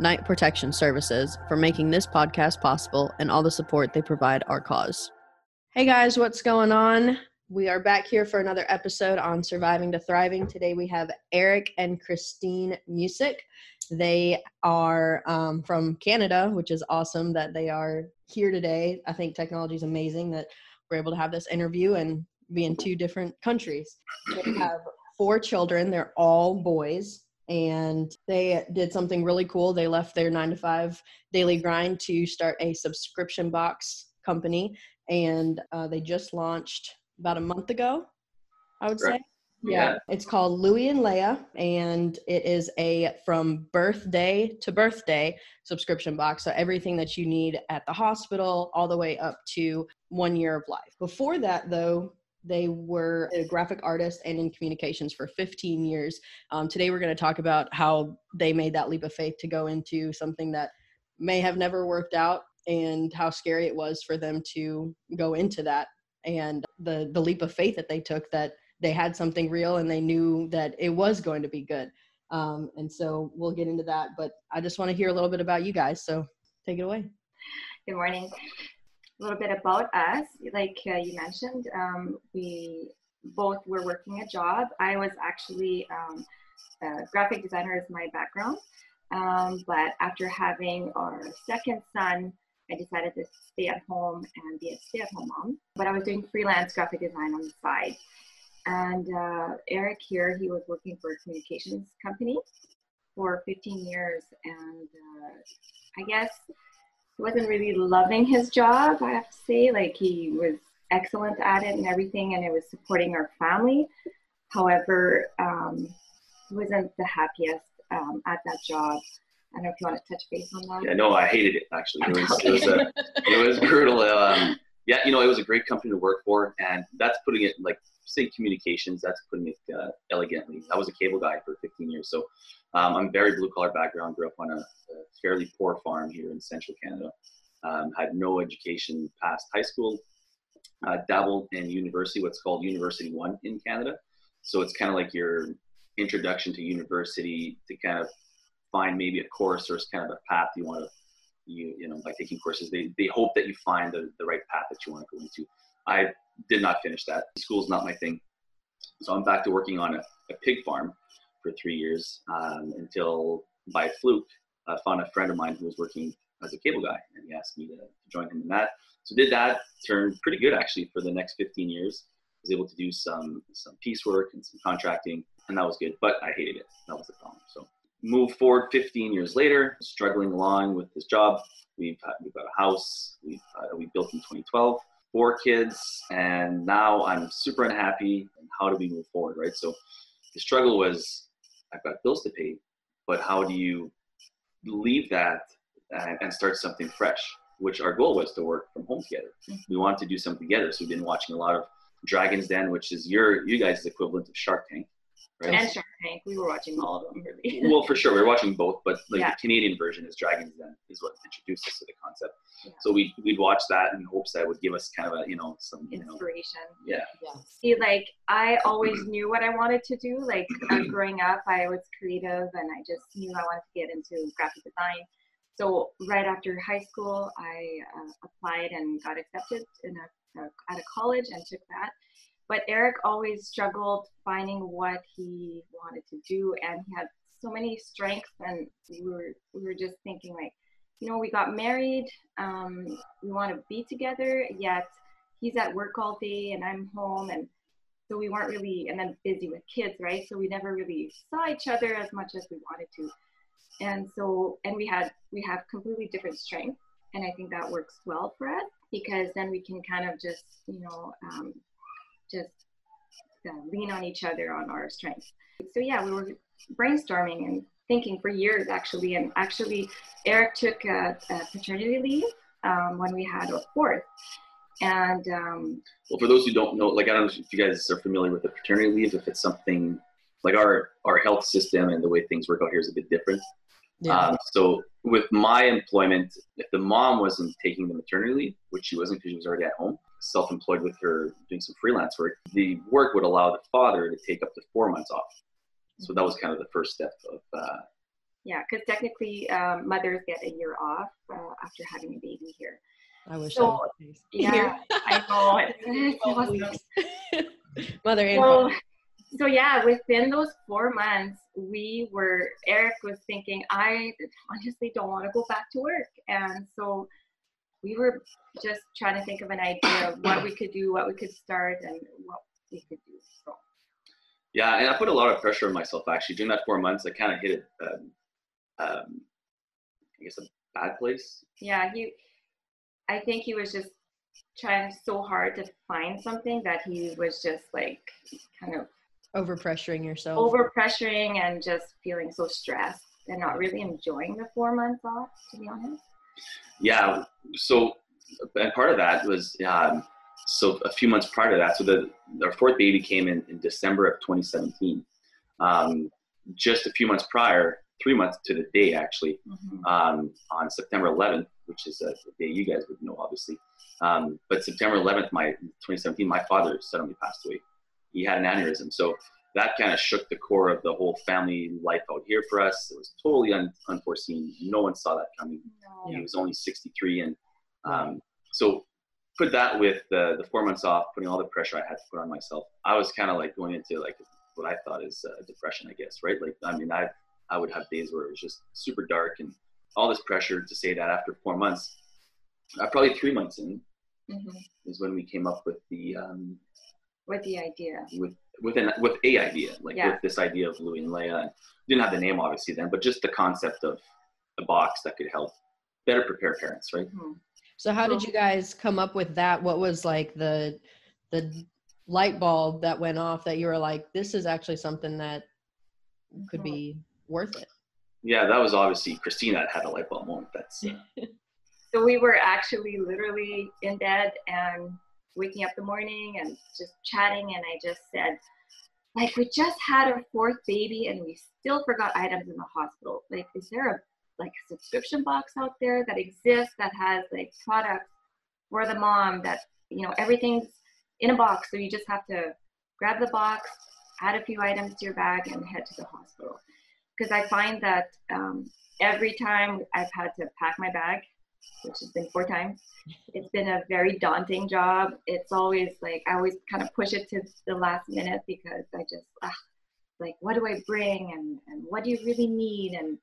Knight Protection Services, for making this podcast possible and all the support they provide our cause. Hey guys, what's going on? We are back here for another episode on Surviving to Thriving. Today we have Eric and Christine Music. They are um, from Canada, which is awesome that they are here today. I think technology is amazing that we're able to have this interview and be in two different countries. They have four children, they're all boys and they did something really cool. They left their nine to five daily grind to start a subscription box company, and uh, they just launched about a month ago, I would say. Yeah. yeah. It's called Louie and Leia, and it is a from birthday to birthday subscription box. So everything that you need at the hospital, all the way up to one year of life. Before that, though, they were a graphic artist and in communications for 15 years. Um, today, we're going to talk about how they made that leap of faith to go into something that may have never worked out and how scary it was for them to go into that. And the the leap of faith that they took that they had something real and they knew that it was going to be good. Um, and so we'll get into that but i just want to hear a little bit about you guys so take it away. Good morning little bit about us. Like uh, you mentioned, um, we both were working a job. I was actually um, a graphic designer is my background, um, but after having our second son, I decided to stay at home and be a stay-at-home mom. But I was doing freelance graphic design on the side. And uh, Eric here, he was working for a communications company for 15 years, and uh, I guess wasn't really loving his job, I have to say. Like he was excellent at it and everything, and it was supporting our family. However, um, he wasn't the happiest um, at that job. I don't know if you want to touch base on that. Yeah, no, I hated it actually. It was, it was, uh, it was brutal. Um, yeah, you know, it was a great company to work for, and that's putting it like say communications. That's putting it uh, elegantly. I was a cable guy for 15 years, so um, I'm very blue collar background. Grew up on a, a, fairly poor farm here in central Canada. Um, had no education past high school. Uh, dabbled in university, what's called University One in Canada. So it's kind of like your introduction to university to kind of find maybe a course or kind of a path you want to you you know by taking courses they, they hope that you find the, the right path that you want to go into i did not finish that school's not my thing so i'm back to working on a, a pig farm for three years um, until by fluke i found a friend of mine who was working as a cable guy and he asked me to, to join him in that so did that turned pretty good actually for the next 15 years I was able to do some some piecework and some contracting and that was good but i hated it that was the problem so move forward 15 years later, struggling along with this job. We've, we've got a house we've, uh, we built in 2012, four kids, and now I'm super unhappy. And how do we move forward, right? So the struggle was I've got bills to pay, but how do you leave that and, start something fresh? Which our goal was to work from home together. Mm-hmm. We wanted to do something together. So we've been watching a lot of Dragon's Den, which is your you guys' equivalent of Shark Tank Right? And Shark Tank. We were watching all of them, really. well, for sure, we were watching both, but like yeah. the Canadian version is Dragons Den is what introduced us to the concept. Yeah. So we we'd watch that in hopes that would give us kind of a you know some inspiration. You know, yeah. yeah. See, like I always knew what I wanted to do. Like uh, growing up, I was creative, and I just knew I wanted to get into graphic design. So right after high school, I uh, applied and got accepted in a, a, at a college and took that but Eric always struggled finding what he wanted to do, and he had so many strengths. And we were we were just thinking like, you know, we got married, um, we want to be together, yet he's at work all day and I'm home, and so we weren't really, and then busy with kids, right? So we never really saw each other as much as we wanted to. And so, and we had we have completely different strengths, and I think that works well for us because then we can kind of just, you know. Um, just uh, lean on each other on our strengths. So yeah, we were brainstorming and thinking for years actually. And actually, Eric took a, a paternity leave um, when we had our fourth. And um, well, for those who don't know, like I don't know if you guys are familiar with the paternity leave, if it's something like our our health system and the way things work out here is a bit different. Yeah. Um, so with my employment, if the mom wasn't taking the maternity leave, which she wasn't because she was already at home, self-employed with her doing some freelance work, the work would allow the father to take up to four months off. So that was kind of the first step of. Uh, yeah, because technically, um, mothers get a year off uh, after having a baby here. I wish. So, I yeah, I know. It's, awesome. Mother and so, so yeah, within those four months, we were. Eric was thinking, I honestly don't want to go back to work, and so we were just trying to think of an idea of what we could do, what we could start, and what we could do. So. Yeah, and I put a lot of pressure on myself actually during that four months. I kind of hit it, um, um, I guess, a bad place. Yeah, he. I think he was just trying so hard to find something that he was just like kind of overpressuring yourself overpressuring and just feeling so stressed and not really enjoying the four months off to be honest yeah so and part of that was um, so a few months prior to that so the our fourth baby came in in december of 2017 um, just a few months prior three months to the day actually mm-hmm. um, on september 11th which is a day you guys would know obviously um, but september 11th my 2017 my father suddenly passed away he had an aneurysm. So that kind of shook the core of the whole family life out here for us. It was totally un- unforeseen. No one saw that coming. No. He was only 63, and um, so put that with the the four months off, putting all the pressure I had to put on myself. I was kind of like going into like what I thought is uh, depression, I guess, right? Like I mean, I I would have days where it was just super dark and all this pressure to say that after four months, uh, probably three months in, mm-hmm. is when we came up with the um, with the idea with with an with a idea like yeah. with this idea of louis and leia. Didn't have the name obviously then but just the concept of a box that could help better prepare parents right? Mm-hmm. so how did you guys come up with that? What was like the the light bulb that went off that you were like this is actually something that could be worth it yeah that was obviously christina that had a light bulb moment that's uh... so we were actually literally in bed and waking up the morning and just chatting and I just said, like we just had our fourth baby and we still forgot items in the hospital. Like, is there a like a subscription box out there that exists that has like products for the mom that you know everything's in a box, so you just have to grab the box, add a few items to your bag, and head to the hospital. Because I find that um, every time I've had to pack my bag which has been four times. It's been a very daunting job. It's always like I always kind of push it to the last minute because I just ah, like what do I bring and and what do you really need and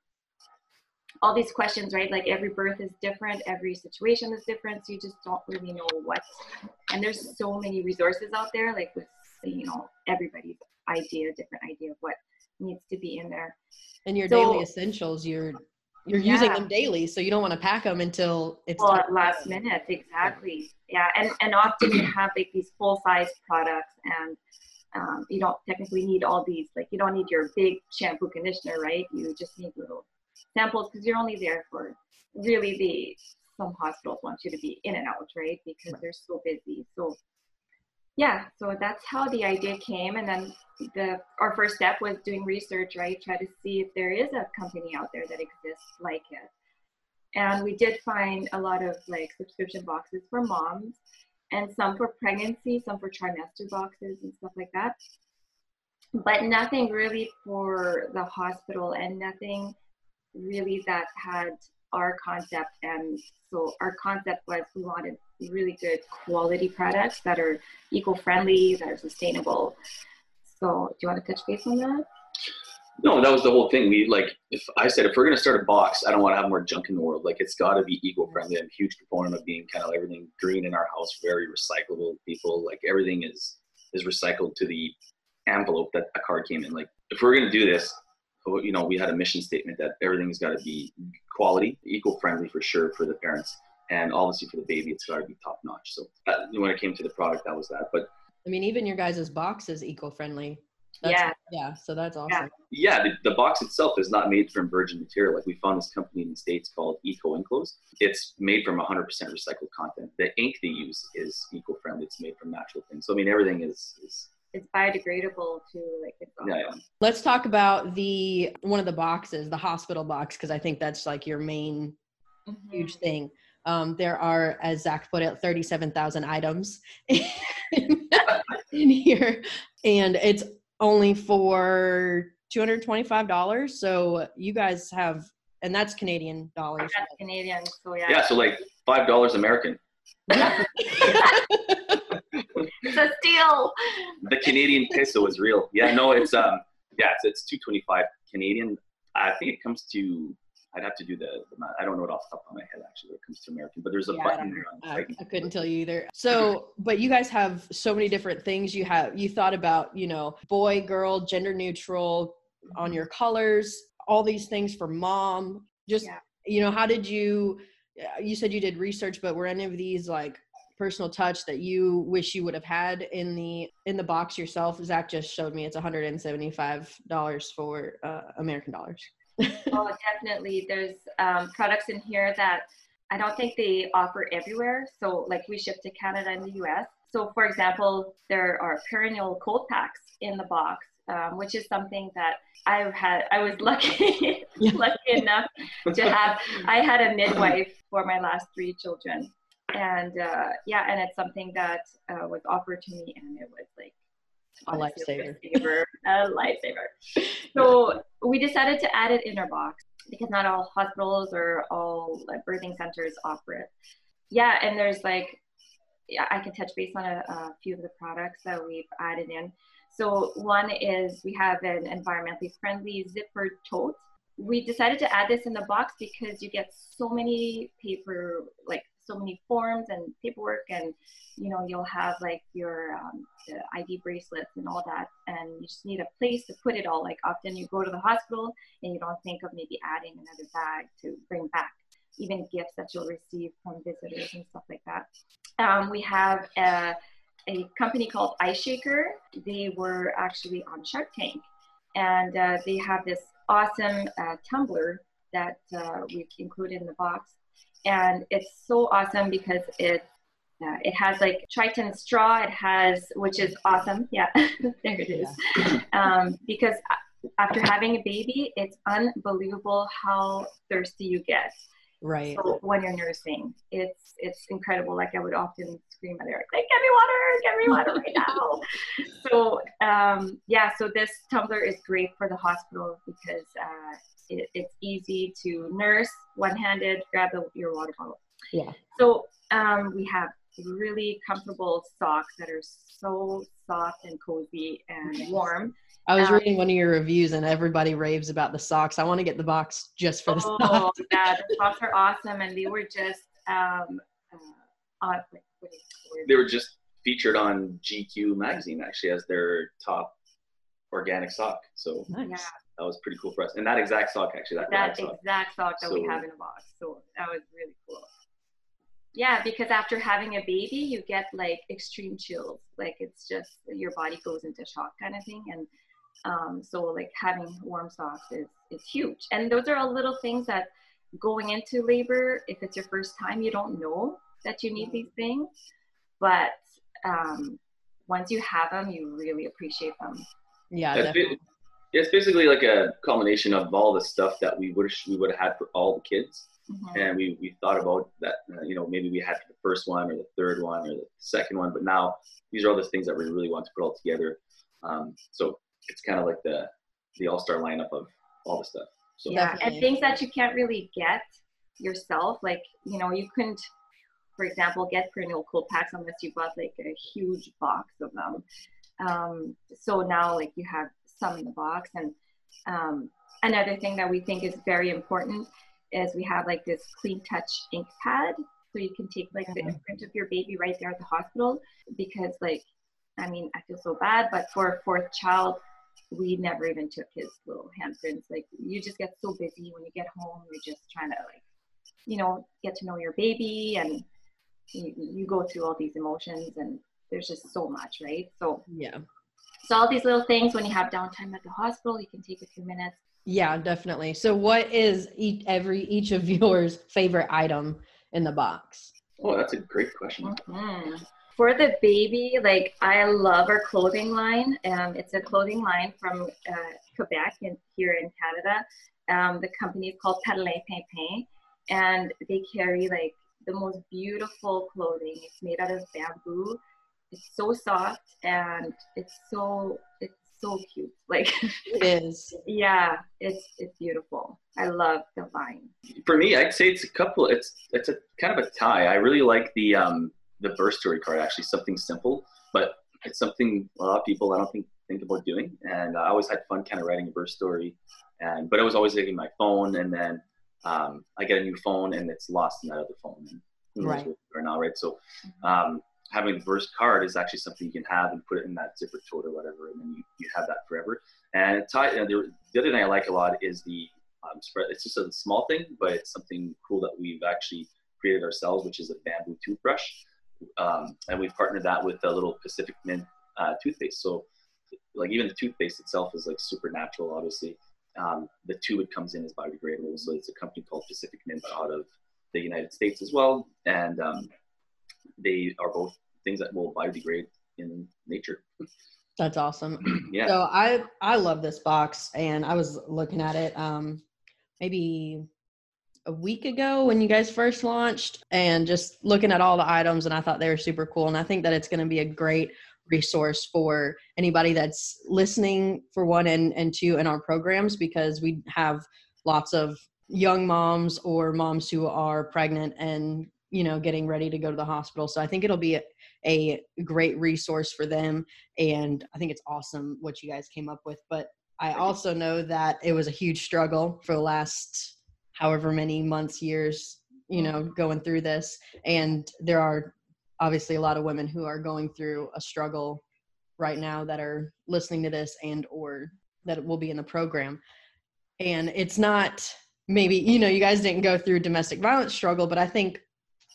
all these questions, right? Like every birth is different, every situation is different, so you just don't really know what. And there's so many resources out there, like with you know everybody's idea, different idea of what needs to be in there. And your so, daily essentials, you're you're yeah. using them daily so you don't want to pack them until it's well, last minute exactly. Yeah and and often you have like these full size products and um, you don't technically need all these like you don't need your big shampoo conditioner right? You just need little samples because you're only there for really the some hospitals want you to be in and out right? Because right. they're so busy so yeah so that's how the idea came and then the our first step was doing research right? Try to see if there is a company out there that exists like it. And we did find a lot of like subscription boxes for moms and some for pregnancy some for trimester boxes and stuff like that. But nothing really for the hospital and nothing really that had our concept and so our concept was we wanted really good quality products that are eco-friendly that are sustainable. So do you want to touch base on that? No that was the whole thing. We like if i said if we're going to start a box i don't want to have more junk in the world. Like it's got to be eco-friendly. I'm a huge proponent of being kind of everything green in our house very recyclable people like everything is is recycled to the envelope that a card came in. Like if we're going to do this you know, we had a mission statement that everything's got to be quality, eco-friendly for sure for the parents, and obviously for the baby, it's got to be top notch. So that, when it came to the product, that was that. But I mean, even your guys' box is eco-friendly. That's, yeah. Yeah. So that's awesome. Yeah, the, the box itself is not made from virgin material. Like we found this company in the States called Eco Enclose. It's made from 100% recycled content. The ink they use is eco-friendly. It's made from natural things. So I mean, everything is, is It's biodegradable too. Like it's yeah, yeah. Let's talk about the one of the boxes, the hospital box, because I think that's like your main Mhm. huge thing. Um, there are, as Zach put it, 37,000 items in, in here, and it's only for $225. So you guys have, and that's Canadian dollars. That's Canadian, so yeah. Yeah, so like five dollars American. It's a steal. The Canadian peso is real. Yeah, no, it's um, yeah, it's, it's two twenty five Canadian. I think it comes to. I'd have to do the, the. I don't know it off the top of my head actually. When it comes to American, but there's a Yeah, button don't there on I. I couldn't tell you either. So, but you guys have so many different things. You have you thought about, you know, boy, girl, gender neutral on your colors, all these things for mom. Just Yeah. you know, how did you? uh, You said you did research, but were any of these like personal touch that you wish you would have had in the in the box yourself? Zach just showed me it's 175 dollars for uh, American dollars. Oh, definitely. There's um, products in here that I don't think they offer everywhere. So, like, we ship to Canada and the US. So, for example, there are perineal cold packs in the box, um, which is something that I've had. I was lucky, lucky enough to have. I had a midwife for my last three children, and uh, yeah, and it's something that uh, was offered to me, and it was like A lifesaver. lifesaver, a lifesaver. So we decided to add it in our box because not all hospitals or all like, birthing centers offer it. Yeah, and there's like, yeah, I can touch base on a, a few of the products that we've added in. So one is we have an environmentally friendly zipper tote. We decided to add this in the box because you get so many paper, like so many forms and paperwork, and you know you'll have like your um, ID bracelets and all that, and you just need a place to put it all. Like often you go to the hospital and you don't think of maybe adding another bag to bring back, even gifts that you'll receive from visitors and stuff like that. Um, we have a, a company called Ice Shaker. They were actually on Shark Tank, and uh, they have this awesome uh, tumbler that uh, we've included in the box, and it's so awesome because it uh, it has like Tritan straw. It has, which is awesome. Yeah, there it is. Um, because after having a baby, it's unbelievable how thirsty you get. Right. So when you're nursing, it's it's incredible. Like I would often scream at Eric, like, "Get me water! Get me water right now!" so um, yeah, so this tumbler is great for the hospital because uh, it, it's easy to nurse one-handed, grab the, your water bottle. Yeah. So um, we have really comfortable socks that are so soft and cozy and warm. I was Um, reading one of your reviews and everybody raves about the socks. I want to get the box just for the Oh, socks. yeah, the socks are awesome, and they were just um, uh, on, like, what is the word? They were just featured on GQ magazine actually as their top organic sock. So Nice. Yeah, that was pretty cool for us. And that exact sock actually, that, that that sock. exact sock that we have in a box. So that was really cool. Yeah, because after having a baby, you get like extreme chills. Like it's just your body goes into shock kind of thing. And um, so like having warm socks is, is huge. And those are all little things that going into labor, if it's your first time, you don't know that you need these things. But um, once you have them, you really appreciate them. Yeah, It's, definitely. ba- it's basically like a culmination of all the stuff that we wish we would have had for all the kids. Mhm. and we, we thought about that uh, you know maybe we had the first one or the third one or the second one but now these are all the things that we really want to put all together um, so it's kind of like the the all-star lineup of all the stuff so yeah and things that you can't really get yourself like you know you couldn't for example get perineal cold packs unless you bought like a huge box of them um, so now like you have some in the box and um, another thing that we think is very important is we have like this clean touch ink pad so you can take like the Mhm. imprint of your baby right there at the hospital because like i mean i feel so bad but for a fourth child we never even took his little handprints. Like you just get so busy when you get home, you're just trying to like, you know, get to know your baby and you, you go through all these emotions and there's just so much, right? So, Yeah. So all these little things when you have downtime at the hospital, you can take a few minutes. Yeah, definitely. So what is each, every each of yours favorite item in the box? Oh, that's a great question. Mm-hmm. For the baby, like I love our clothing line. Um, it's a clothing line from uh, Quebec and here in Canada. Um, the company is called Perlimpinpin, and they carry like the most beautiful clothing. It's made out of bamboo. It's so soft and it's so it's so cute. Like it is. yeah, it's it's beautiful. I love the line. For me, I'd say it's a couple. It's it's a kind of a tie. I really like the um the birth story card. Actually, something simple, but it's something a lot of people I don't think think about doing. And I always had fun kind of writing a birth story. And but I was always taking my phone, and then um, I get a new phone, and it's lost in that other phone. And Right. where now, right? So um, having the birth card is actually something you can have and put it in that zipper tote or whatever, and then you, you have that forever. And tie, and the, the other thing I like a lot is the um, spread. It's just a small thing, but it's something cool that we've actually created ourselves, which is a bamboo toothbrush. Um, and we've partnered that with a little Pacific Mint uh, toothpaste. So, like even the toothpaste itself is like super natural, obviously. Um, the tube it comes in is biodegradable. So it's a company called Pacific Mint out of the United States as well, and um, they are both things that will biodegrade in nature. That's awesome. yeah. So I I love this box and I was looking at it um maybe a week ago when you guys first launched and just looking at all the items and I thought they were super cool and I think that it's going to be a great resource for anybody that's listening for one and and two in our programs because we have lots of young moms or moms who are pregnant and you know getting ready to go to the hospital so I think it'll be a, a great resource for them and I think it's awesome what you guys came up with. But I also know that it was a huge struggle for the last however many months, years, you mm-hmm. know, going through this. And there are obviously a lot of women who are going through a struggle right now that are listening to this and or that will be in the program. And it's not maybe, you know, you guys didn't go through domestic violence struggle, but I think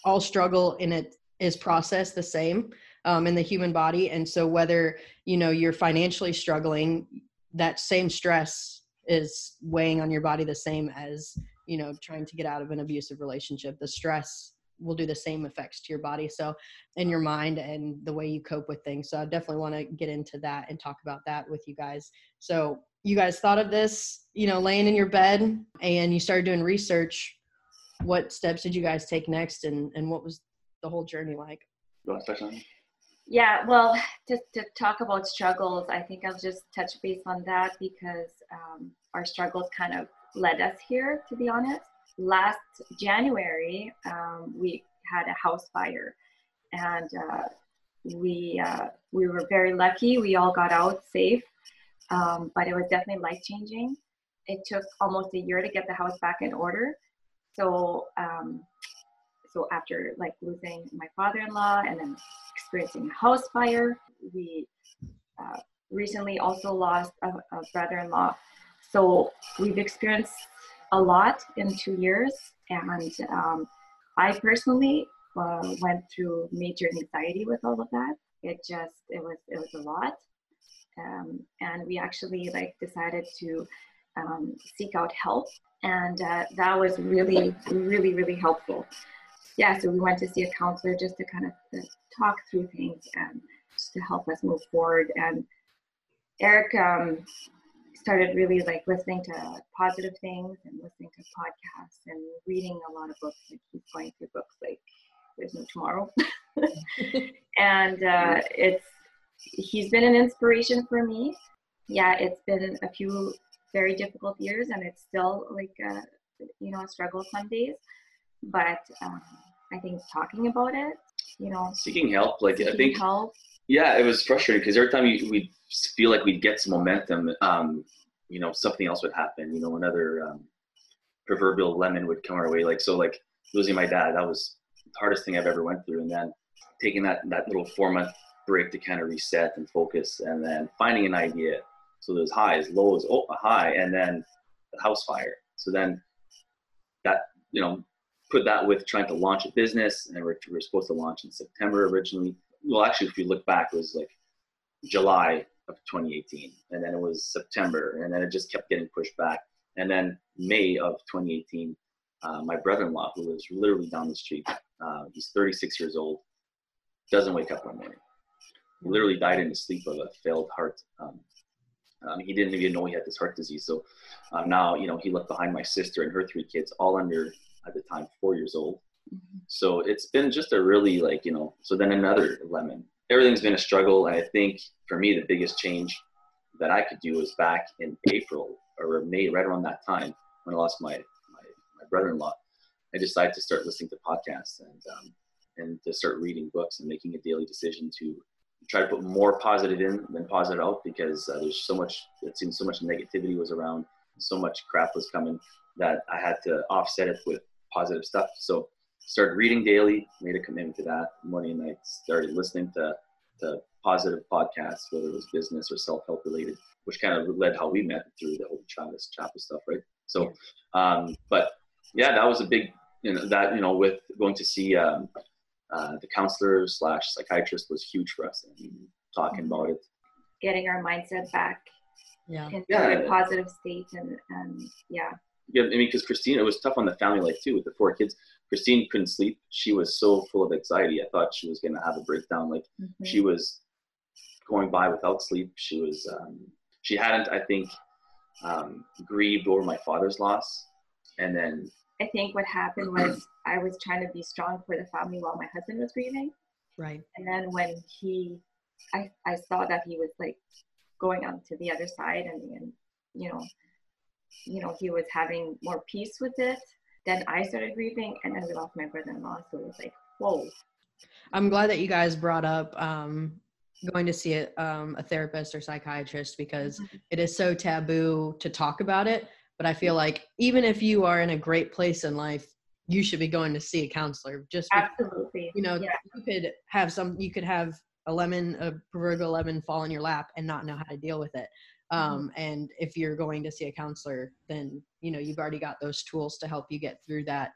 all struggle in it is processed the same um, in the human body. And so whether you know you're financially struggling that same stress is weighing on your body the same as you know trying to get out of an abusive relationship. The stress will do the same effects to your body. So in your mind and the way you cope with things. So i definitely want to get into that and talk about that with you guys. So you guys thought of this you know laying in your bed and you started doing research what steps did you guys take next and and what was the whole journey like You want to touch on it? Yeah, well, to, to talk about struggles, I think I'll just touch base on that because um, our struggles kind of led us here, to be honest. Last January, um, we had a house fire, and uh, we uh, we were very lucky. We all got out safe, um, but it was definitely life changing. It took almost a year to get the house back in order. So um, so after like losing my father-in-law and then experiencing a house fire we uh, recently also lost a, a brother-in-law. So we've experienced a lot in two years and um, i personally uh, went through major anxiety with all of that. It just it was it was a lot. Um, and we actually like decided to um, seek out help and uh, that was really really really helpful yeah, so we went to see a counselor just to kind of uh, talk through things and just to help us move forward. And Eric um, started really like listening to positive things and listening to podcasts and reading a lot of books. Like he's going through books like there's no tomorrow. and uh, it's he's been an inspiration for me. Yeah, it's been a few very difficult years, and it's still like a, you know a struggle some days but um, I think talking about it, you know, Seeking help, like I seeking think, help. yeah, it was frustrating because every time we we feel like we'd get some momentum, um, you know, something else would happen. You know, another um, proverbial lemon would come our way. Like so, like losing my dad, that was the hardest thing I've ever went through, and then taking that that little four month break to kind of reset and focus, and then finding an idea. So there's highs, lows, oh, a high, and then the house fire. So then that you know put that with trying to launch a business, and we're, we're supposed to launch in September originally. Well, actually, if you look back, it was like July of 2018, and then it was September, and then it just kept getting pushed back. And then May of 2018, uh, my brother-in-law, who lives literally down the street, uh, he's 36 years old, doesn't wake up one morning. He literally died in his sleep of a failed heart. Um, um, he didn't even know he had this heart disease. So um, now, you know, he left behind my sister and her three kids, all under at the time four years old. Mm-hmm. So it's been just a really like you know. So then another lemon. Everything's been a struggle, and I think for me the biggest change that I could do was back in April or May, right around that time when I lost my my, my brother-in-law. I decided to start listening to podcasts and um, and to start reading books and making a daily decision to try to put more positive in than positive out because uh, there's so much it seems so much negativity was around so much crap was coming that i had to offset it with positive stuff. So started reading daily made a commitment to that. Morning and night started listening to, to positive podcasts whether it was business or self-help related which kind of led how we met through the whole travis chappell stuff right? So um, but yeah that was a big you know that you know with going to see um, uh, the counselor slash psychiatrist was huge for us. I mean, talking mm-hmm. about it, getting our mindset back yeah. into yeah. a positive state, and and yeah. Yeah, I mean, because Christine, it was tough on the family life too with the four kids. Christine couldn't sleep. She was so full of anxiety. I thought she was going to have a breakdown. Like mm-hmm. she was going by without sleep. She was, um, she hadn't, I think, um, grieved over my father's loss. And then I think what happened was I was trying to be strong for the family while my husband was grieving. Right. And then when he, I, I saw that he was like going on to the other side and, and you know, you know, he was having more peace with it. Then I started grieving and then we lost my brother-in-law. So it was like, whoa. I'm glad that you guys brought up um, going to see a, um, a therapist or psychiatrist because mm-hmm. it is so taboo to talk about it but I feel like even if you are in a great place in life, you should be going to see a counselor. Just absolutely, you know, yeah. you could have some, you could have a lemon, a proverbial lemon, fall in your lap and not know how to deal with it. Mm-hmm. Um, mm-hmm. And if you're going to see a counselor, then you know you've already got those tools to help you get through that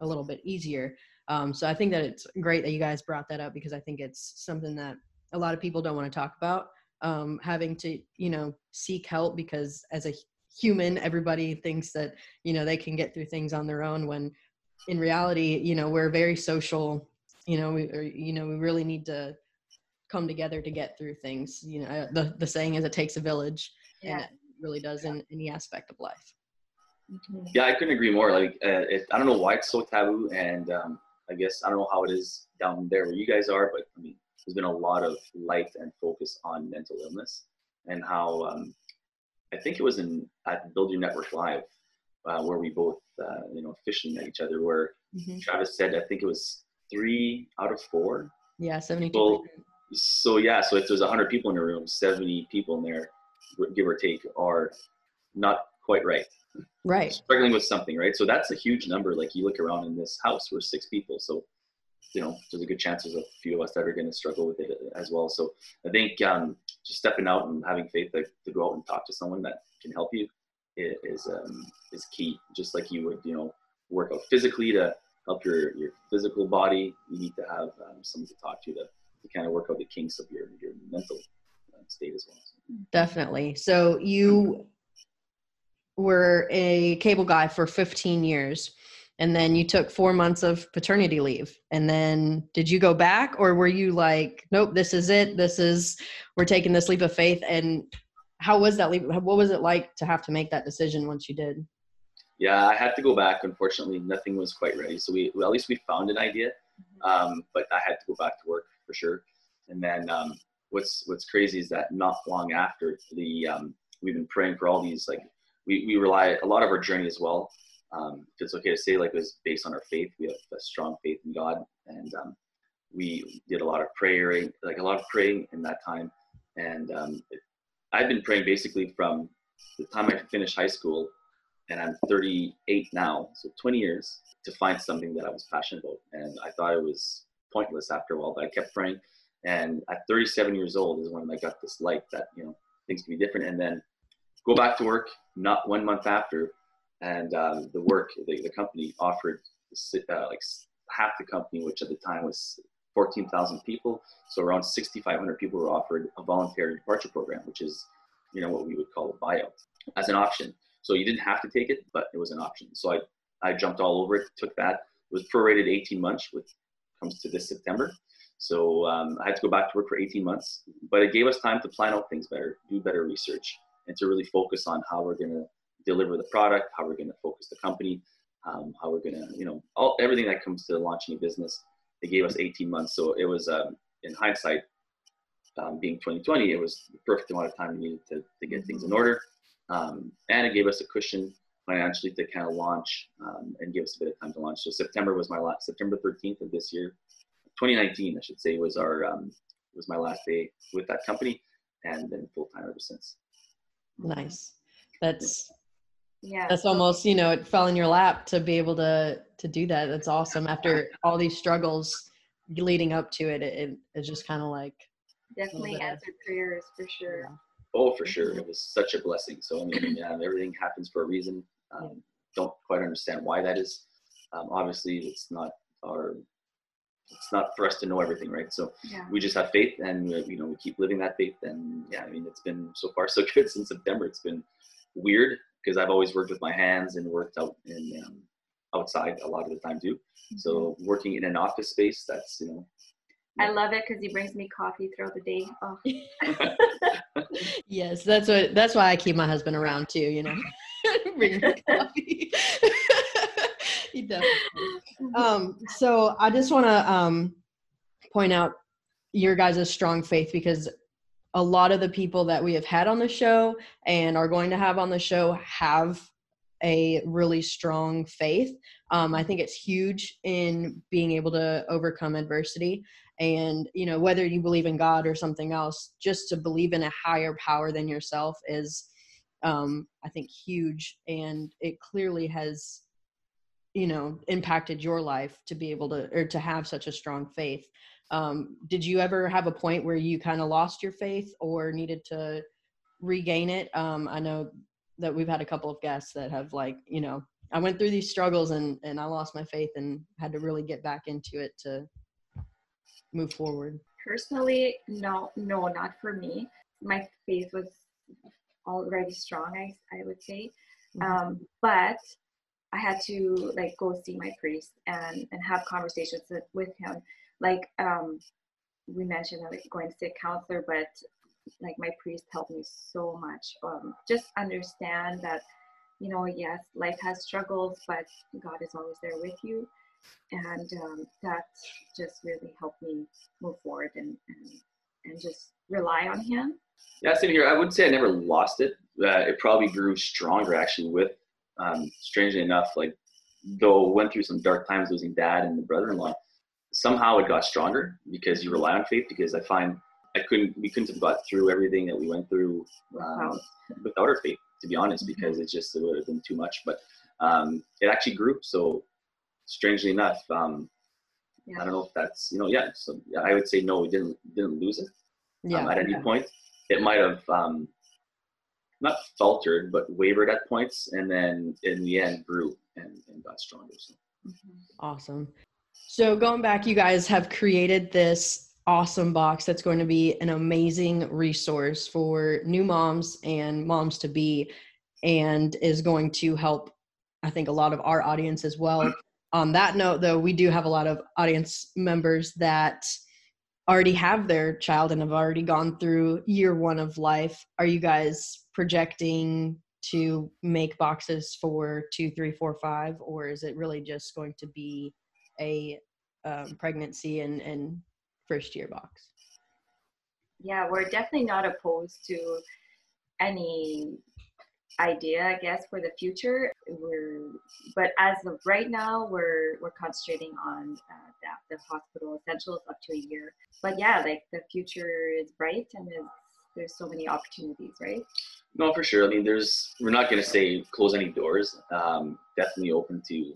a little bit easier. Um, so I think that it's great that you guys brought that up because I think it's something that a lot of people don't want to talk about. Um, having to you know seek help because as a human everybody thinks that you know they can get through things on their own when in reality you know we're very social you know we or, you know we really need to come together to get through things you know the the saying is it takes a village yeah. and it really does in any aspect of life mm-hmm. yeah i couldn't agree more like uh, it, i don't know why it's so taboo and um, i guess i don't know how it is down there where you guys are but i mean there's been a lot of light and focus on mental illness and how um, I think it was in at Build Your Network Live, uh, where we both, uh, you know, officially met each other. Where mm-hmm. Travis said, I think it was three out of four. Yeah, seventy-two. so yeah, so if there's hundred people in a room, seventy people in there, give or take, are not quite right. Right. Struggling with something, right? So that's a huge number. Like you look around in this house, we're six people, so you know, there's a good chance there's a few of us that are going to struggle with it as well. So I think um, just stepping out and having faith to, to go out and talk to someone that can help you is um, is key. Just like you would, you know, work out physically to help your your physical body, you need to have um, someone to talk to to, to kind of work out the kinks of your your mental uh, state as well. Definitely. So you were a cable guy for 15 years and then you took four months of paternity leave. And then did you go back or were you like nope this is it. This is we're taking this leap of faith. And how was that leap what was it like to have to make that decision once you did? Yeah i had to go back. Unfortunately nothing was quite ready. So we well, at least we found an idea mm-hmm. um, but i had to go back to work for sure. And then um, what's what's crazy is that not long after the um, we've been praying for all these like we, we rely a lot of our journey as well um, if it's okay to say, like it was based on our faith. We have a strong faith in God, and um, we did a lot of prayer, like a lot of praying in that time. And um, it, I've been praying basically from the time I finished high school, and I'm 38 now, so 20 years to find something that I was passionate about. And I thought it was pointless after a while, but I kept praying. And at 37 years old is when I got this light that you know things can be different. And then go back to work. Not one month after, and um, the work the, the company offered uh, like half the company, which at the time was 14,000 people. So around 6,500 people were offered a voluntary departure program, which is, you know, what we would call a buyout as an option. So you didn't have to take it, but it was an option. So I, I jumped all over it, took that. It was prorated 18 months, which comes to this September. So um, I had to go back to work for 18 months, but it gave us time to plan out things better, do better research, and to really focus on how we're going to deliver the product, how we're going to focus the company, um, how we're going to, you know, all everything that comes to launching a business. They gave us 18 months, so it was um, in hindsight, um, being 2020, it was the perfect amount of time we needed to, to get things in order, um, and it gave us a cushion financially to kind of launch um, and give us a bit of time to launch. So September was my last September 13th of this year, 2019, I should say, was our um, was my last day with that company, and then full time ever since. Nice. That's Yeah. that's almost you know it fell in your lap to be able to to do that. That's awesome. After all these struggles leading up to it, it, it it's just kind of like Definitely answered prayers for sure. Oh, for sure, it was such a blessing. So I mean, yeah, everything happens for a reason. Um, don't quite understand why that is. Um, obviously, it's not our. It's not for us to know everything, right? So Yeah. we just have faith, and uh, you know we keep living that faith. And yeah, I mean, it's been so far so good since September. It's been weird because I've always worked with my hands and worked out in um, outside a lot of the time too. So working in an office space, that's you know. I love it because he brings me coffee throughout the day. Oh, yes, that's what that's why I keep my husband around too. You know, bring me coffee. he definitely. um, so I just want to um, point out your guys' strong faith because a lot of the people that we have had on the show and are going to have on the show have a really strong faith. Um, I think it's huge in being able to overcome adversity. And, you know, whether you believe in God or something else, just to believe in a higher power than yourself is, um, I think, huge. And it clearly has you know impacted your life to be able to or to have such a strong faith um, did you ever have a point where you kind of lost your faith or needed to regain it um, i know that we've had a couple of guests that have like you know i went through these struggles and and i lost my faith and had to really get back into it to move forward personally, no, no, not for me. My faith was already strong, I, I would say. Um, but I had to like go see my priest and, and have conversations with, him. Like um, we mentioned, like going to see a counselor, but like my priest helped me so much. Um, just understand that, you know, yes, life has struggles, but God is always there with you. And um, that just really helped me move forward and, and, and just rely on Him. Yeah, same here. I would say I never lost it. Uh, it probably grew stronger actually with, um, strangely enough, like though went through some dark times losing dad and the brother-in-law, somehow it got stronger because you rely on faith. Because I find I couldn't, we couldn't have got through everything that we went through um, without our faith, to be honest, because it just it would have been too much. But um, it actually grew. So strangely enough, um, Yeah. I don't know if that's you know yeah. So I would say no, we didn't didn't lose it yeah um, at any point. It might have um, not faltered, but wavered at points, and then in the end grew and, and got stronger. So. Mhm. Awesome. So going back, you guys have created this awesome box that's going to be an amazing resource for new moms and moms to be, and is going to help, I think, a lot of our audience as well. On that note, though, we do have a lot of audience members that already have their child and have already gone through year one of life. Are you guys projecting to make boxes for two, three, four, five, or is it really just going to be a um, pregnancy and, and first year box? yeah, we're definitely not opposed to any idea, I guess, for the future. We're, but as of right now, we're we're concentrating on uh, the, the hospital essentials up to a year. But yeah, like the future is bright and there's, there's so many opportunities, right? No, for sure. I mean, there's we're not going to say close any doors. Um, definitely open to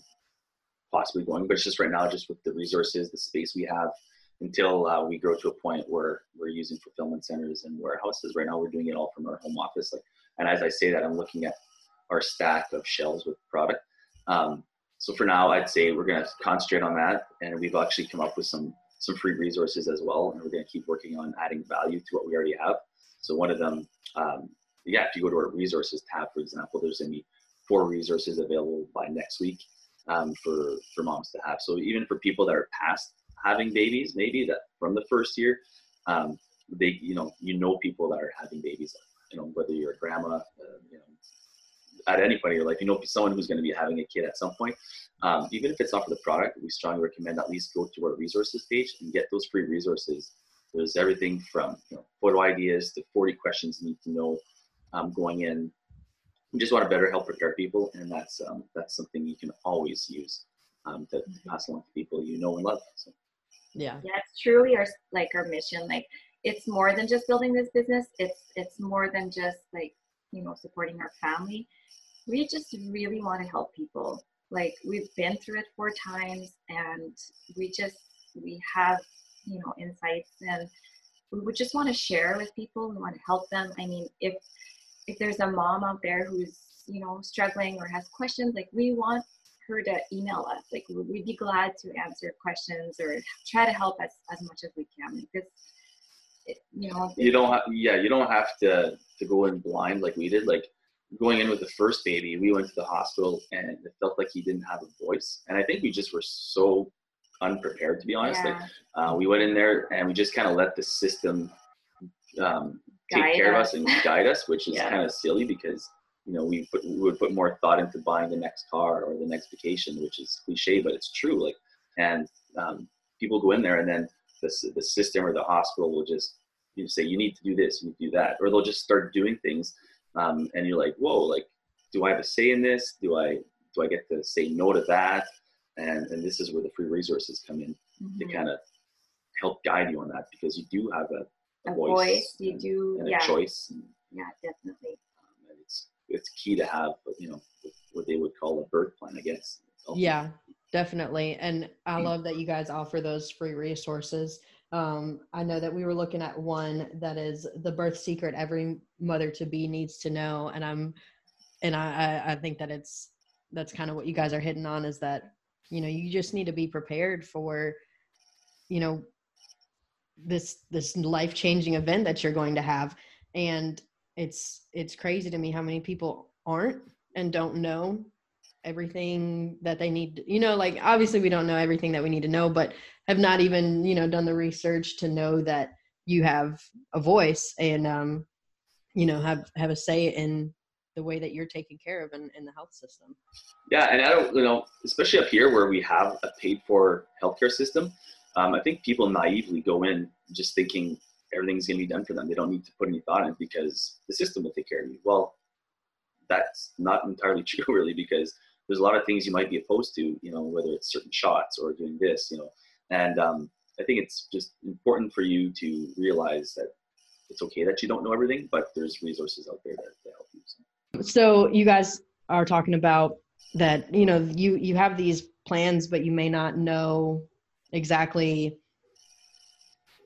possibly going, but it's just right now, just with the resources, the space we have, until uh, we grow to a point where we're using fulfillment centers and warehouses. Right now, we're doing it all from our home office. Like, and as I say that, I'm looking at our stack of shelves with product. Um, so for now, I'd say we're going to concentrate on that, and we've actually come up with some some free resources as well, and we're going to keep working on adding value to what we already have. So one of them, um, yeah, if you go to our resources tab, for example, there's going to be four resources available by next week um, for for moms to have. So even for people that are past having babies, maybe that from the first year, um, they you know you know people that are having babies. You know whether you're a grandma, uh, you know at any point in your life, you know someone who's going to be having a kid at some point. Um, even if it's not for the product, we strongly recommend at least go to our resources page and get those free resources. There's everything from you know, photo ideas to 40 questions you need to know um, going in. We just want to better help prepare people, and that's um, that's something you can always use um, to, to, mm-hmm. pass along to people you know and love. So. Yeah, yeah, it's truly our like our mission. Like it's more than just building this business. It's it's more than just like you know supporting our family we just really want to help people. Like we've been through it four times and we just, we have, you know, insights and we would just want to share with people. We want to help them. I mean, if, if there's a mom out there who's, you know, struggling or has questions, like we want her to email us. Like we'd be glad to answer questions or try to help us as much as we can you know you don't have yeah you don't have to to go in blind like we did like going in with the first baby, we went to the hospital and it felt like he didn't have a voice. And I think we just were so unprepared, to be honest. Yeah. Like, uh, we went in there and we just kind of let the system um, take guide care us. of us and guide us, which is yeah. kind of silly because you know we, put, we would put more thought into buying the next car or the next vacation, which is cliche, but it's true. Like, and um, people go in there and then the the system or the hospital will just you know, say you need to do this, you need to do that, or they'll just start doing things um, and you're like, whoa, like, do I have a say in this? Do I do I get to say no to that? And and this is where the free resources come in mm-hmm. to kind of help guide you on that because you do have a, a voice, voice, you and, do and yeah. a choice. And, yeah, definitely. Um, and it's it's key to have, you know, what they would call a birth plan, I guess. Yeah, definitely. And I mm. love that you guys offer those free resources. Um, I know that we were looking at one that is the birth secret every mother to be needs to know, and I'm, and I, I think that it's that's kind of what you guys are hitting on is that you know you just need to be prepared for, you know, this this life changing event that you're going to have, and it's it's crazy to me how many people aren't and don't know everything that they need you know like obviously we don't know everything that we need to know but have not even you know done the research to know that you have a voice and um you know have have a say in the way that you're taken care of in, in the health system. Yeah and i don't you know especially up here where we have a paid for healthcare system um, i think people naively go in just thinking everything's going to be done for them. They don't need to put any thought in because the system will take care of you. Well that's not entirely true really because there's a lot of things you might be opposed to you know whether it's certain shots or doing this you know and um, I think it's just important for you to realize that it's okay that you don't know everything, but there's resources out there that, that help you. So. so you guys are talking about that, you know, you, you have these plans, but you may not know exactly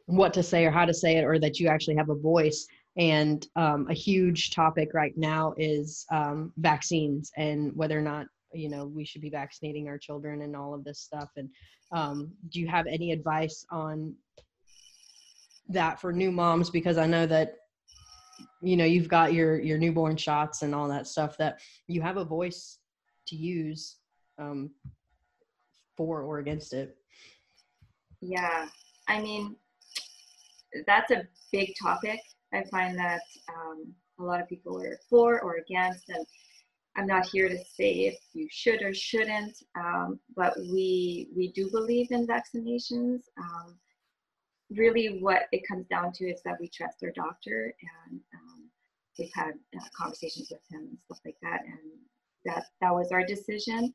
what to say or how to say it, or that you actually have a voice. And um, a huge topic right now is um, vaccines and whether or not you know we should be vaccinating our children and all of this stuff and um, do you have any advice on that for new moms? Because i know that you know you've got your your newborn shots and all that stuff that you have a voice to use um, for or against it. Yeah. I mean that's a big topic. I find that um, a lot of people are for or against and I'm not here to say if you should or shouldn't, um, but we we do believe in vaccinations. Um, really, what it comes down to is that we trust our doctor, and um, we've had uh, conversations with him and stuff like that, and that that was our decision.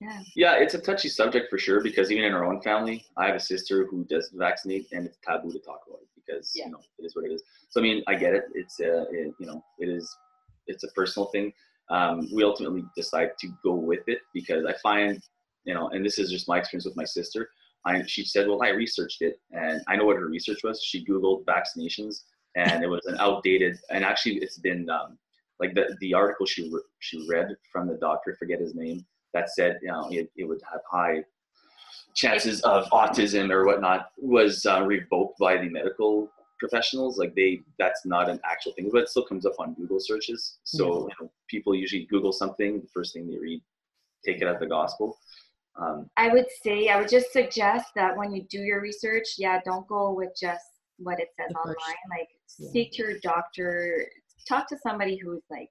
Yeah. Yeah, it's a touchy subject for sure because even in our own family, I have a sister who does vaccinate, and it's taboo to talk about it because yeah. you know it is what it is. So I mean, I get it. It's uh, it, you know, it is it's a personal thing um, we ultimately decide to go with it because I find, you know, and this is just my experience with my sister. I, she said, well, I researched it and I know what her research was. She Googled vaccinations and it was an outdated, and actually it's been um, like the, the article she, re- she read from the doctor, forget his name, that said, you know, it, it would have high chances of autism or whatnot was uh, revoked by the medical professionals. Like they, that's not an actual thing, but it still comes up on Google searches. So Yeah. you know, people usually Google something, the first thing they read, take it as the gospel. Um, I would say I would just suggest that when you do your research, yeah, don't go with just what it says The first- online. Like yeah. seek your doctor, talk to somebody who's like,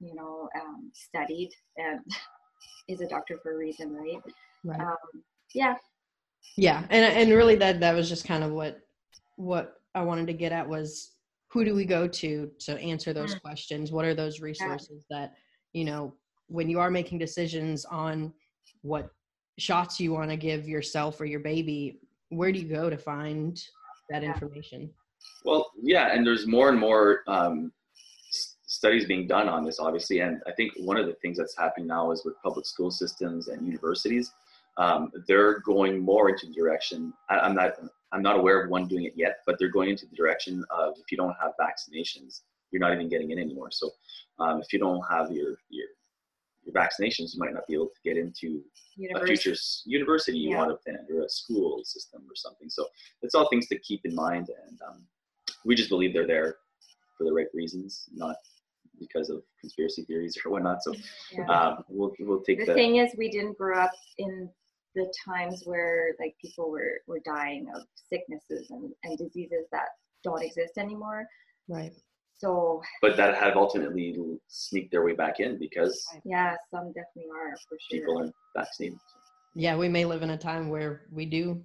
you know, um, studied and is a doctor for a reason, right? Right. Um, yeah, Yeah, and and really that that was just kind of what what I wanted to get at was who do we go to to answer those Mm. questions? What are those resources that you know when you are making decisions on what shots you want to give yourself or your baby? Where do you go to find that Yeah. information? Well, yeah, and there's more and more um, studies being done on this, obviously. And I think one of the things that's happening now is with public school systems and universities, um, they're going more into the direction. I, I'm not, I'm not aware of one doing it yet, but they're going into the direction of if you don't have vaccinations, you're not even getting in anymore. So um, if you don't have your your your vaccinations, you might not be able to get into a future university you Yeah. want to attend or a school system or something. So it's all things to keep in mind, and um, we just believe they're there for the right reasons, not because of conspiracy theories or whatnot. So Yeah. um, we'll we'll take the the, thing is we didn't grow up in the times where like people were were dying of sicknesses and, and diseases that don't exist anymore Right. so but that have ultimately sneaked their way back in because yeah some definitely are for sure people aren't vaccinated. Yeah, we may live in a time where we do,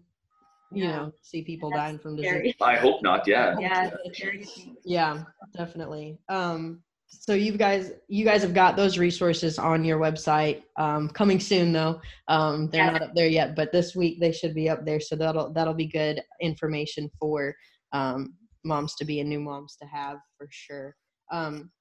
you Yeah. know, see people That's dying from disease. Scary. I hope not. Yeah. yeah it's scary to think. Yeah, definitely. Um, so you guys, you guys have got those resources on your website. Um, coming soon though. Um, they're Yes. not up there yet, but this week they should be up there. So that'll that'll be good information for um, moms to be and new moms to have for sure. Um,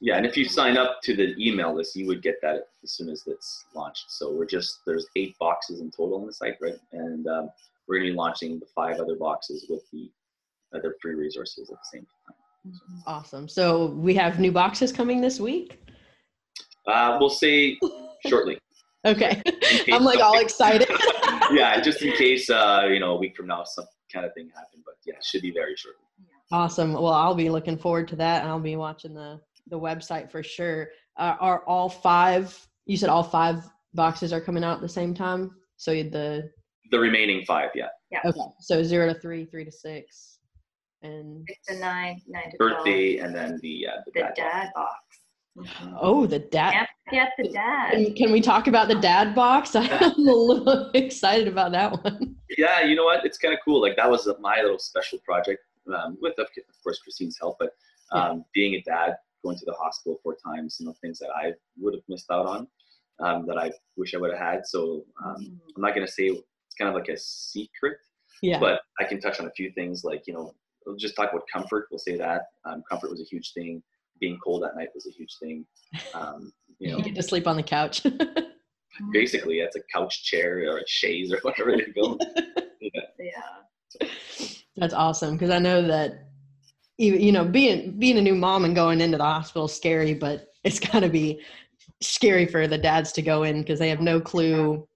Yeah, and if you sign up to the email list, you would get that as soon as it's launched. So we're just there's eight boxes in total on the site, right? And um, we're gonna be launching the five other boxes with the other free resources at the same time. Awesome. So we have new boxes coming this week. Uh, we'll see shortly. Okay, I'm like all excited. yeah, just in case uh, you know a week from now some kind of thing happened, but yeah, it should be very shortly. Awesome. Well, I'll be looking forward to that, and I'll be watching the the website for sure. Uh, are all five? You said all five boxes are coming out at the same time. So the The remaining five, yeah. yeah, okay, so zero to three, three to six, and six to nine nine to 12 birthday and then the uh, the, the dad. dad box Mhm. oh, the dad. can't forget the dad Can, can we talk about the dad box? I'm a little excited about that one. Yeah, you know what? It's kind of cool. Like that was my little special project um, with, of of course, Christine's help. But um, being a dad, going to the hospital four times, you know, things that I would have missed out on, um, that I wish I would have had. So um, Mhm. I'm not gonna say it's kind of like a secret, Yeah. but I can touch on a few things. Like you know, we'll just talk about comfort. We'll say that um, comfort was a huge thing. Being cold at night was a huge thing. Um, you know, you get to sleep on the couch. basically, it's a couch chair or a chaise or whatever they go. Yeah. yeah That's awesome because I know that you you know being being a new mom and going into the hospital is scary, but it's gotta be scary for the dads to go in because they have no clue.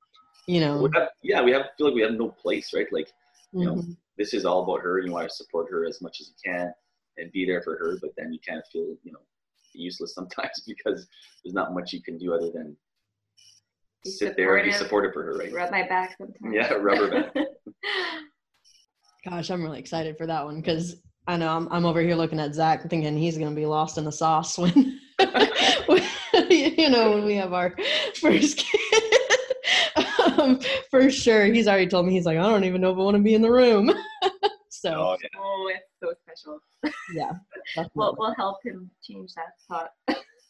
You know, We have, yeah, we have feel like we have no place, right? Like you know, Mhm. This is all about her. You want to support her as much as you can and be there for her, but then you kind of feel, you know, useless sometimes because there's not much you can do other than Be sit there and be supportive. supportive for her, right? rub my back sometimes Yeah, rubber band. gosh, I'm really excited for that one because I know I'm I'm over here looking at Zach thinking he's gonna be lost in the sauce when, when you know when we have our first kid. Um, for sure, he's already told me he's like I don't even know if I want to be in the room. so Oh, yeah. oh it's so special yeah, we'll, we'll help him change that thought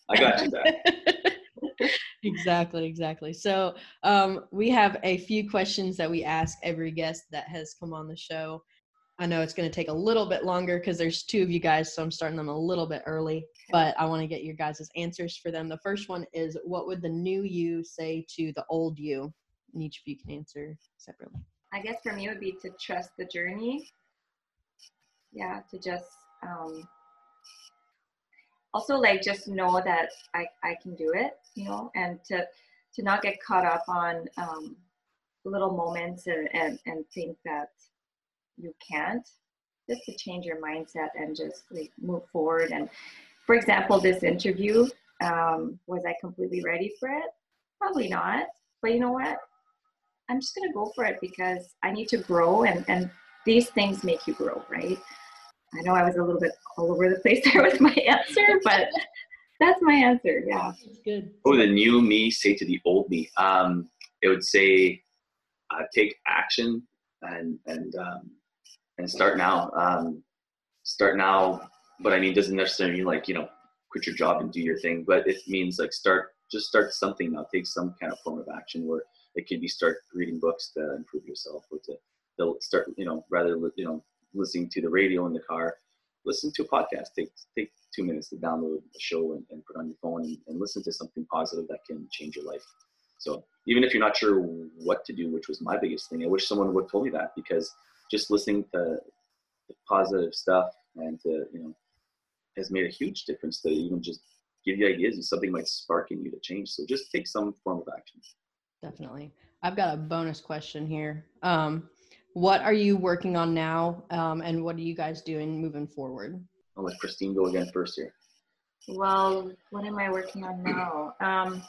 I got you, Zach. exactly, exactly. So um, we have a few questions that we ask every guest that has come on the show. I know it's going to take a little bit longer because there's two of you guys, so I'm starting them a little bit early. But I want to get your guys' answers for them. The first one is, what would the new you say to the old you? And each of you can answer separately. I guess for me it would be to trust the journey. Yeah, to just um, also like just know that I, I can do it, you know, and to to not get caught up on um, little moments and, and, and think that you can't, just to change your mindset and just like move forward. And for example, this interview, um, was I completely ready for it? Probably not. But you know what? I'm just gonna go for it because I need to grow and, and these things make you grow, right? I know I was a little bit all over the place there with my answer, but that's my answer. Yeah. That's good. Oh, the new me say to the old me. Um, it would say, uh, take action and and um, and start now. Um, start now, but I mean, doesn't necessarily mean like you know, quit your job and do your thing, but it means like start, just start something now. Take some kind of form of action where it could be start reading books to improve yourself or to, to start, you know, rather you know, listening to the radio in the car, listen to a podcast. Take take two minutes to download a show and, and put on your phone and, and listen to something positive that can change your life. So even if you're not sure what to do, which was my biggest thing, I wish someone would have told me that because just listening to positive stuff and to you know has made a huge difference to even just give you ideas and something might spark in you to change. So just take some form of action. Definitely. I've got a bonus question here. Um, what are you working on now, um, and what are you guys doing moving forward? I'll let Christine go again first here. Well, what am I working on now? Um,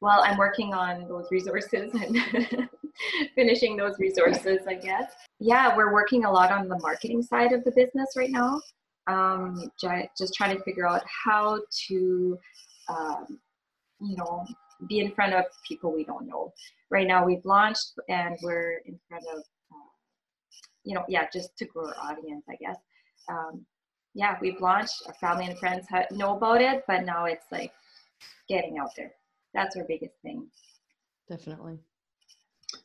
well, I'm working on those resources and finishing those resources, I guess. Yeah, we're working a lot on the marketing side of the business right now. Um, just trying to figure out how to, um, you know, be in front of people we don't know. Right now, we've launched and we're in front of, uh, you know, yeah, just to grow our audience, I guess. Um, yeah, we've launched. Our family and friends know about it, but now it's like getting out there. That's our biggest thing. Definitely.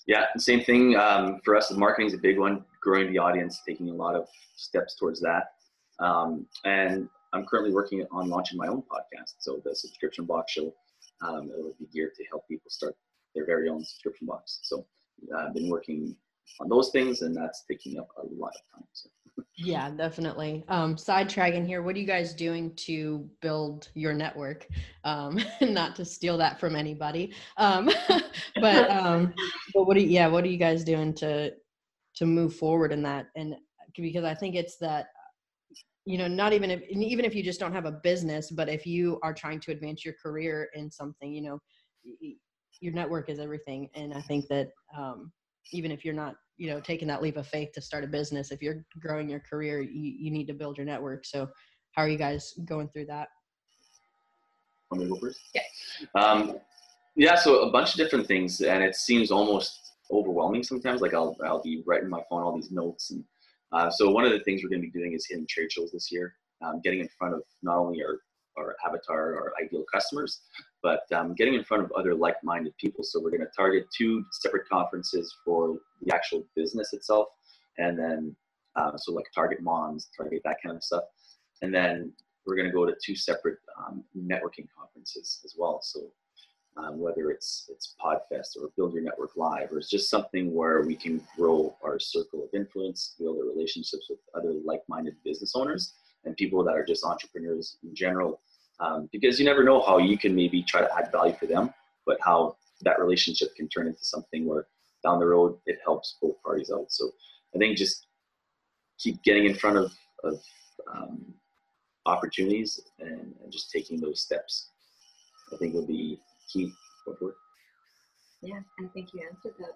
Yeah, same thing um, for us. Marketing is a big one. Growing the audience, taking a lot of steps towards that. Um, and I'm currently working on launching my own podcast. So the subscription box show, um, it would be geared to help people start their very own subscription box. So uh, I've been working on those things, and that's taking up a lot of time. So. Yeah, definitely. Um, sidetracking here, what are you guys doing to build your network? Um, not to steal that from anybody, um, but um, but what are yeah, what are you guys doing to to move forward in that? And because I think it's that you know not even if even if you just don't have a business but if you are trying to advance your career in something you know your network is everything. And i think that um, even if you're not you know taking that leap of faith to start a business if you're growing your career you, you need to build your network. So how are you guys going through that? To go first? Yeah. Um, yeah so a bunch of different things and it seems almost overwhelming sometimes. Like i'll i'll be writing my phone all these notes and uh, so one of the things we're going to be doing is hitting trade shows this year um, getting in front of not only our our avatar our ideal customers but um, getting in front of other like-minded people. So we're going to target two separate conferences for the actual business itself, and then uh, so like target moms, target that kind of stuff, and then we're going to go to two separate um, networking conferences as well. So um, whether it's it's Podfest or Build Your Network Live, or it's just something where we can grow our circle of influence, build our relationships with other like-minded business owners and people that are just entrepreneurs in general um, because you never know how you can maybe try to add value for them, but how that relationship can turn into something where down the road it helps both parties out. So I think just keep getting in front of, of um, opportunities and, and, just taking those steps. I think will be key. Forward. Yeah, I think you answered that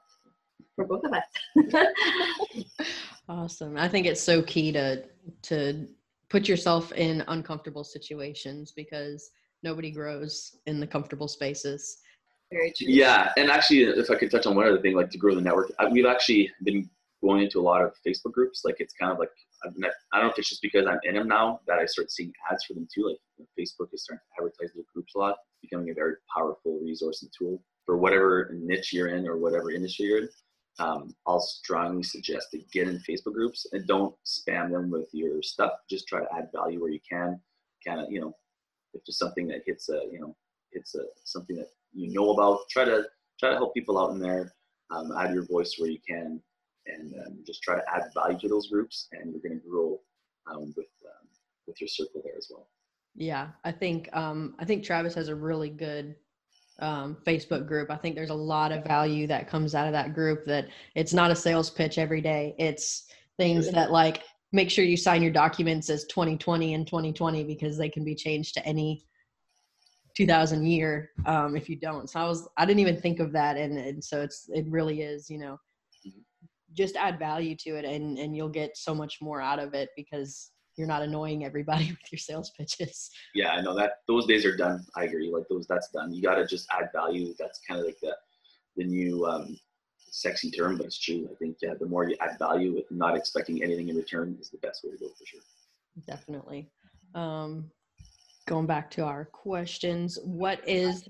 for both of us. awesome. I think it's so key to to put yourself in uncomfortable situations because nobody grows in the comfortable spaces. Very true. Yeah, and actually, if I could touch on one other thing, like to grow the network, we've actually been going into a lot of Facebook groups. Like it's kind of like I don't know if it's just because I'm in them now that I start seeing ads for them too. Like Facebook is starting to advertise their groups a lot, becoming a very powerful resource and tool for whatever niche you're in or whatever industry you're in um, I'll strongly suggest to get in Facebook groups and don't spam them with your stuff. Just try to add value where you can. Kind of, you know, if there's something that hits a, you know, hits a something that you know about, try to try to help people out in there. Um, add your voice where you can, and um, just try to add value to those groups, and you're going to grow um, with um, with your circle there as well. Yeah, I think um, I think Travis has a really good um, Facebook group. I think there's a lot of value that comes out of that group. That it's not a sales pitch every day. It's things that like make sure you sign your documents as 2020 and 2020 because they can be changed to any 2000 year um, if you don't. So I was I didn't even think of that, and, and so it's it really is you know just add value to it, and and you'll get so much more out of it because you're not annoying everybody with your sales pitches. Yeah, I know that those days are done. I agree. Like those, that's done. You got to just add value. That's kind of like the the new um, sexy term, but it's true. I think yeah, the more you add value with not expecting anything in return is the best way to go for sure. Definitely. Um, going back to our questions, what is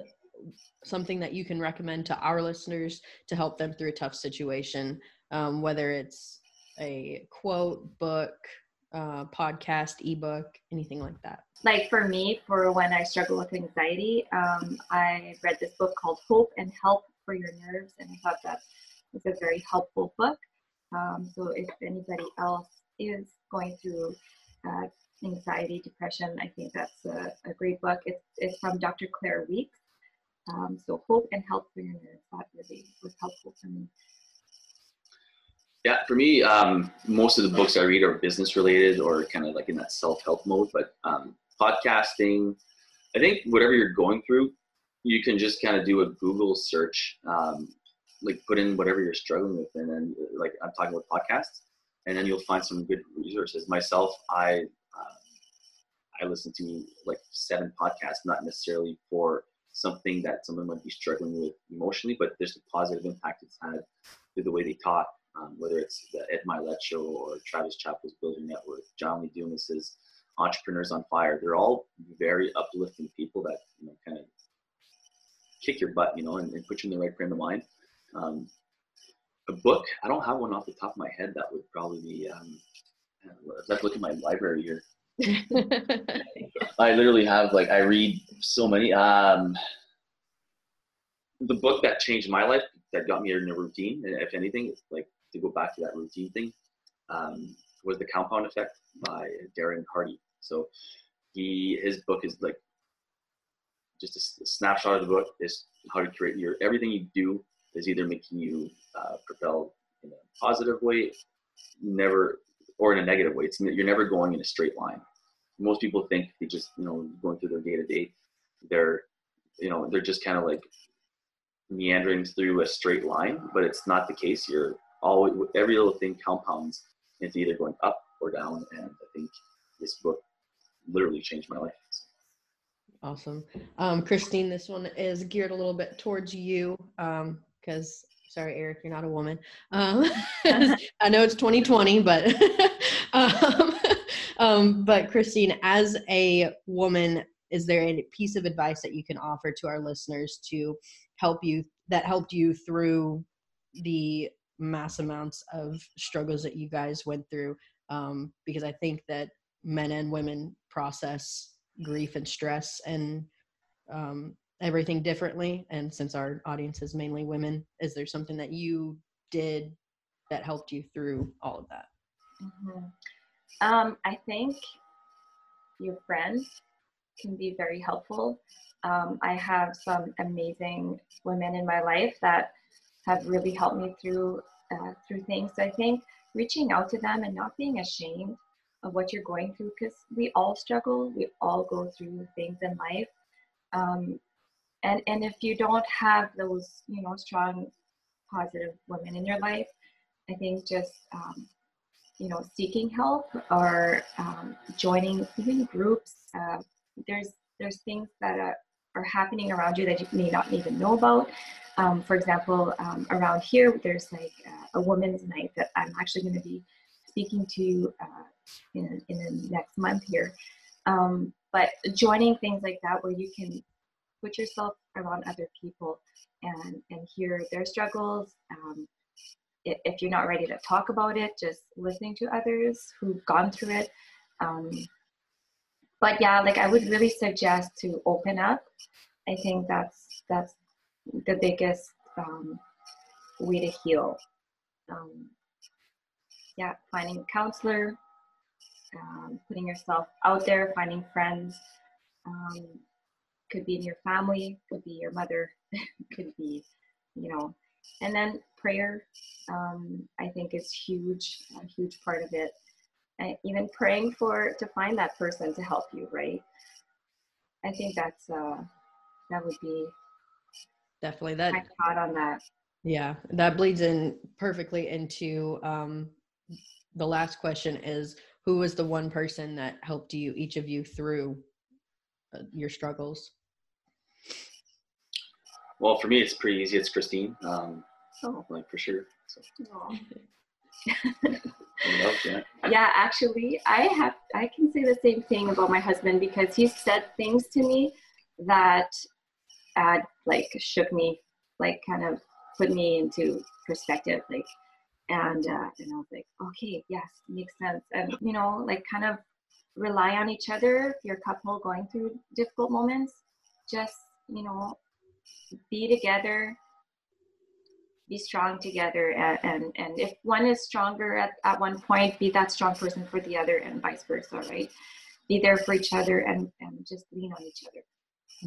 something that you can recommend to our listeners to help them through a tough situation? Um, whether it's a quote, book, uh, podcast, ebook, anything like that? Like for me, for when I struggle with anxiety, um, I read this book called Hope and Help for Your Nerves, and I thought that was a very helpful book. Um, so if anybody else is going through uh, anxiety, depression, I think that's a, a, great book. It's, it's from Dr. Claire Weekes. Um, so Hope and Help for Your Nerves, that really was helpful for me. Yeah, for me, um, most of the books I read are business related or kind of like in that self help mode. But um, podcasting, I think whatever you're going through, you can just kind of do a Google search, um, like put in whatever you're struggling with, and then like I'm talking about podcasts, and then you'll find some good resources. Myself, I uh, I listen to like seven podcasts, not necessarily for something that someone might be struggling with emotionally, but there's a positive impact it's had through the way they talk, um, whether it's the Ed show or Travis Chappell's Build Your Network, John Lee Dumas's Entrepreneurs on Fire. They're all very uplifting people that you know kind of kick your butt, you know, and, and put you in the right frame of mind. Um, a book, I don't have one off the top of my head that would probably be. Um, let's look at my library here. I literally have like I read so many. Um, the book that changed my life that got me in a routine, and if anything, like to go back to that routine thing, um, was the Compound Effect by Darren Hardy. So he his book is like just a, snapshot of the book is how to create your everything you do is either making you uh, propel in a positive way, never or in a negative way. It's you're never going in a straight line. Most people think they just you know going through their day to day, they're you know they're just kind of like meandering through a straight line, but it's not the case. You're all every little thing compounds into either going up or down. And I think this book literally changed my life. Awesome. Um, Christine, this one is geared a little bit towards you because, um, sorry, Eric, you're not a woman. Um, I know it's 2020, but, um, um, but Christine, as a woman, is there a piece of advice that you can offer to our listeners to help you that helped you through the mass amounts of struggles that you guys went through um, because i think that men and women process grief and stress and um, everything differently. And since our audience is mainly women is there something that you did that helped you through all of that? Mm-hmm. um, i think your friends can be very helpful. Um, i have some amazing women in my life that have really helped me through uh, through things. So I think reaching out to them and not being ashamed of what you're going through, because we all struggle, we all go through things in life. Um, and and if you don't have those, you know, strong, positive women in your life, I think just um, you know seeking help or um, joining even groups. Uh, there's there's things that are, are happening around you that you may not even know about. Um, for example, um, around here, there's like uh, a women's night that I'm actually going to be speaking to uh, in, in the next month here. Um, but joining things like that where you can put yourself around other people and, and hear their struggles. Um, if, if you're not ready to talk about it, just listening to others who've gone through it. But yeah, like I would really suggest to open up. I think that's that's the biggest um, way to heal. Um, yeah, finding a counselor, um, putting yourself out there, finding friends. Um, could be in your family, could be your mother, could be, you know, and then prayer, um, I think is huge, a huge part of it. And even praying for to find that person to help you, right? I think that's uh, that would be definitely that my thought on that. Yeah, that bleeds in perfectly into um, the last question is who was the one person that helped you, each of you, through uh, your struggles? Well, for me, it's pretty easy. It's Christine, um, Oh, like for sure. So, yeah, actually, I have I can say the same thing about my husband because he said things to me that uh, like shook me, like kind of put me into perspective, like, and uh, and I was like, okay, yes, makes sense, and you know, like kind of rely on each other if you're a couple going through difficult moments. Just you know, be together be strong together and, and and if one is stronger at, at one point be that strong person for the other and vice versa right? Be there for each other and and just lean on each other.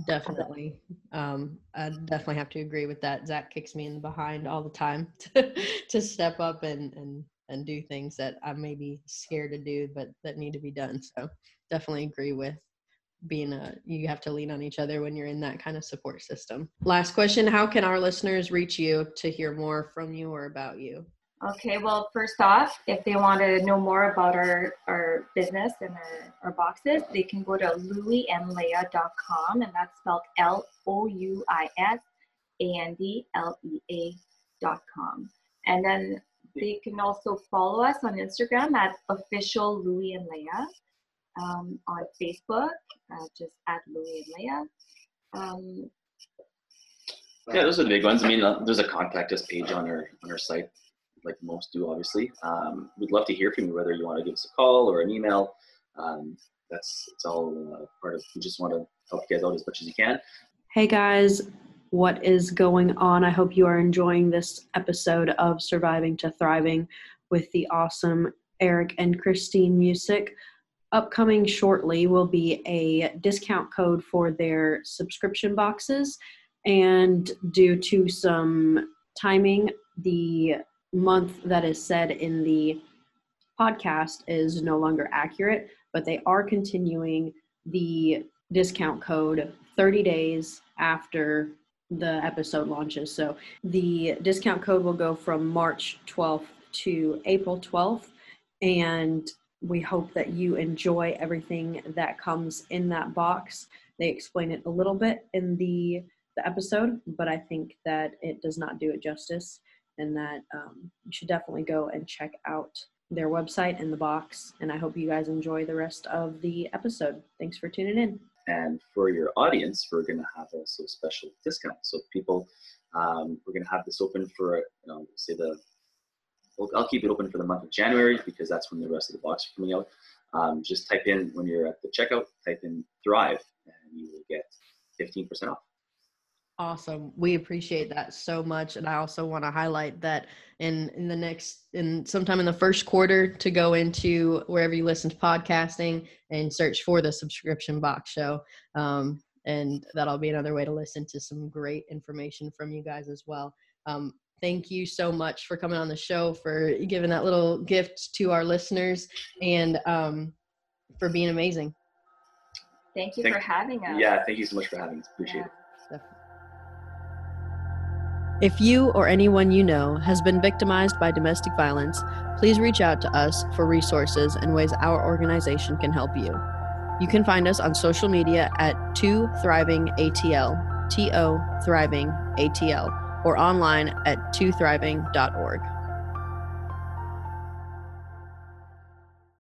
Definitely. Um i definitely have to agree with that. Zach kicks me in the behind all the time to, to step up and and and do things that i may be scared to do but that need to be done. So definitely agree with being a you have to lean on each other when you're in that kind of support system. Last question how can our listeners reach you to hear more from you or about you? Okay well first off if they want to know more about our our business and our, our boxes they can go to louisandleah.com and that's spelled l-o-u-i-s a-n-d-l-e-a dot com. And then they can also follow us on instagram at official louis and leah um, on Facebook, uh, just at Louis and Leah. Um, Yeah, those are the big ones. I mean, uh, there's a contact us page on our on our site, like most do, obviously. Um, we'd love to hear from you, whether you want to give us a call or an email. Um, that's it's all uh, part of. We just want to help you guys out as much as you can. Hey guys, what is going on? I hope you are enjoying this episode of Surviving to Thriving with the awesome Eric and Christine Music. Upcoming shortly will be a discount code for their subscription boxes. And due to some timing, the month that is said in the podcast is no longer accurate, but they are continuing the discount code 30 days after the episode launches. So the discount code will go from March 12th to April 12th. And we hope that you enjoy everything that comes in that box. They explain it a little bit in the, the episode, but I think that it does not do it justice and that um, you should definitely go and check out their website in the box. And I hope you guys enjoy the rest of the episode. Thanks for tuning in. And for your audience, we're going to have also a special discounts. So people, um, we're going to have this open for, you know, say the, I'll keep it open for the month of January because that's when the rest of the box are coming out. Um, just type in when you're at the checkout, type in Thrive, and you will get 15% off. Awesome. We appreciate that so much. And I also want to highlight that in in the next in sometime in the first quarter to go into wherever you listen to podcasting and search for the subscription box show. Um, and that'll be another way to listen to some great information from you guys as well. Um, thank you so much for coming on the show, for giving that little gift to our listeners, and um, for being amazing. thank you Thank- for having us. Yeah, thank you so much for having us. Appreciate Yeah. it. If you or anyone you know has been victimized by domestic violence, please reach out to us for resources and ways our organization can help you. You can find us on social media at 2 Thriving ATL, T O Thriving ATL, or online at 2thriving.org.